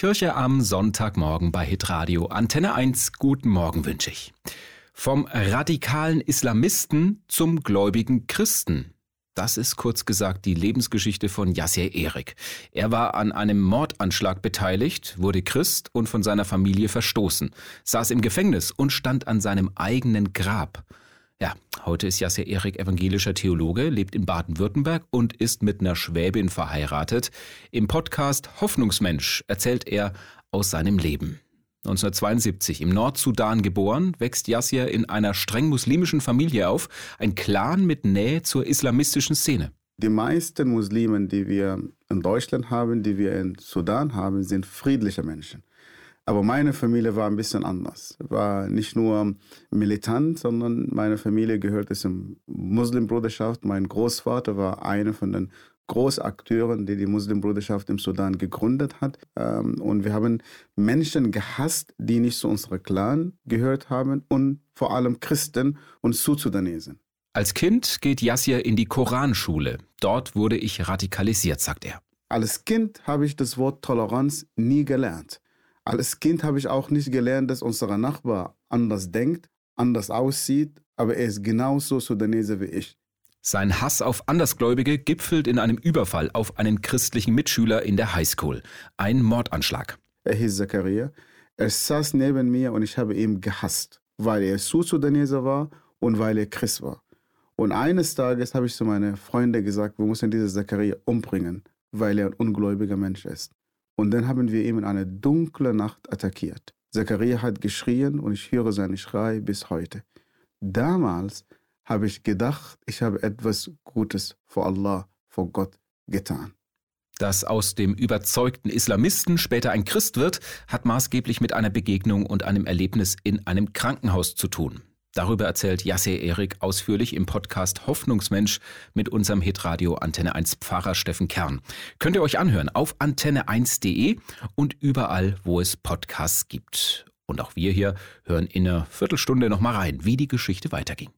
Kirche am Sonntagmorgen bei Hitradio. Antenne 1, guten Morgen wünsche ich. Vom radikalen Islamisten zum gläubigen Christen. Das ist kurz gesagt die Lebensgeschichte von Yasser Erik. Er war an einem Mordanschlag beteiligt, wurde Christ und von seiner Familie verstoßen, saß im Gefängnis und stand an seinem eigenen Grab. Ja, heute ist Yasser Erik evangelischer Theologe, lebt in Baden-Württemberg und ist mit einer Schwäbin verheiratet. Im Podcast Hoffnungsmensch erzählt er aus seinem Leben. 1972 im Nordsudan geboren, wächst Yasser in einer streng muslimischen Familie auf, ein Clan mit Nähe zur islamistischen Szene. Die meisten Muslimen, die wir in Deutschland haben, die wir in Sudan haben, sind friedliche Menschen. Aber meine Familie war ein bisschen anders. War nicht nur militant, sondern meine Familie gehörte zum Muslimbruderschaft. Mein Großvater war einer von den Großakteuren, die die Muslimbruderschaft im Sudan gegründet hat. Ähm, und wir haben Menschen gehasst, die nicht zu unserem Clan gehört haben und vor allem Christen und Südsudanesen. Als Kind geht Yassir in die Koranschule. Dort wurde ich radikalisiert, sagt er. Als Kind habe ich das Wort Toleranz nie gelernt. Als Kind habe ich auch nicht gelernt, dass unser Nachbar anders denkt, anders aussieht, aber er ist genauso Sudanese wie ich. Sein Hass auf Andersgläubige gipfelt in einem Überfall auf einen christlichen Mitschüler in der Highschool. Ein Mordanschlag. Er hieß Zakaria. Er saß neben mir und ich habe ihn gehasst, weil er Sudanese war und weil er Christ war. Und eines Tages habe ich zu meinen Freunden gesagt, wir müssen diesen Zakaria umbringen, weil er ein ungläubiger Mensch ist. Und dann haben wir ihn in einer dunklen Nacht attackiert. Zachariah hat geschrien und ich höre seinen Schrei bis heute. Damals habe ich gedacht, ich habe etwas Gutes vor Allah, vor Gott getan. Dass aus dem überzeugten Islamisten später ein Christ wird, hat maßgeblich mit einer Begegnung und einem Erlebnis in einem Krankenhaus zu tun. Darüber erzählt Jasse Erik ausführlich im Podcast Hoffnungsmensch mit unserem Hitradio Antenne 1 Pfarrer Steffen Kern. Könnt ihr euch anhören auf antenne1.de und überall, wo es Podcasts gibt. Und auch wir hier hören in einer Viertelstunde nochmal rein, wie die Geschichte weiterging.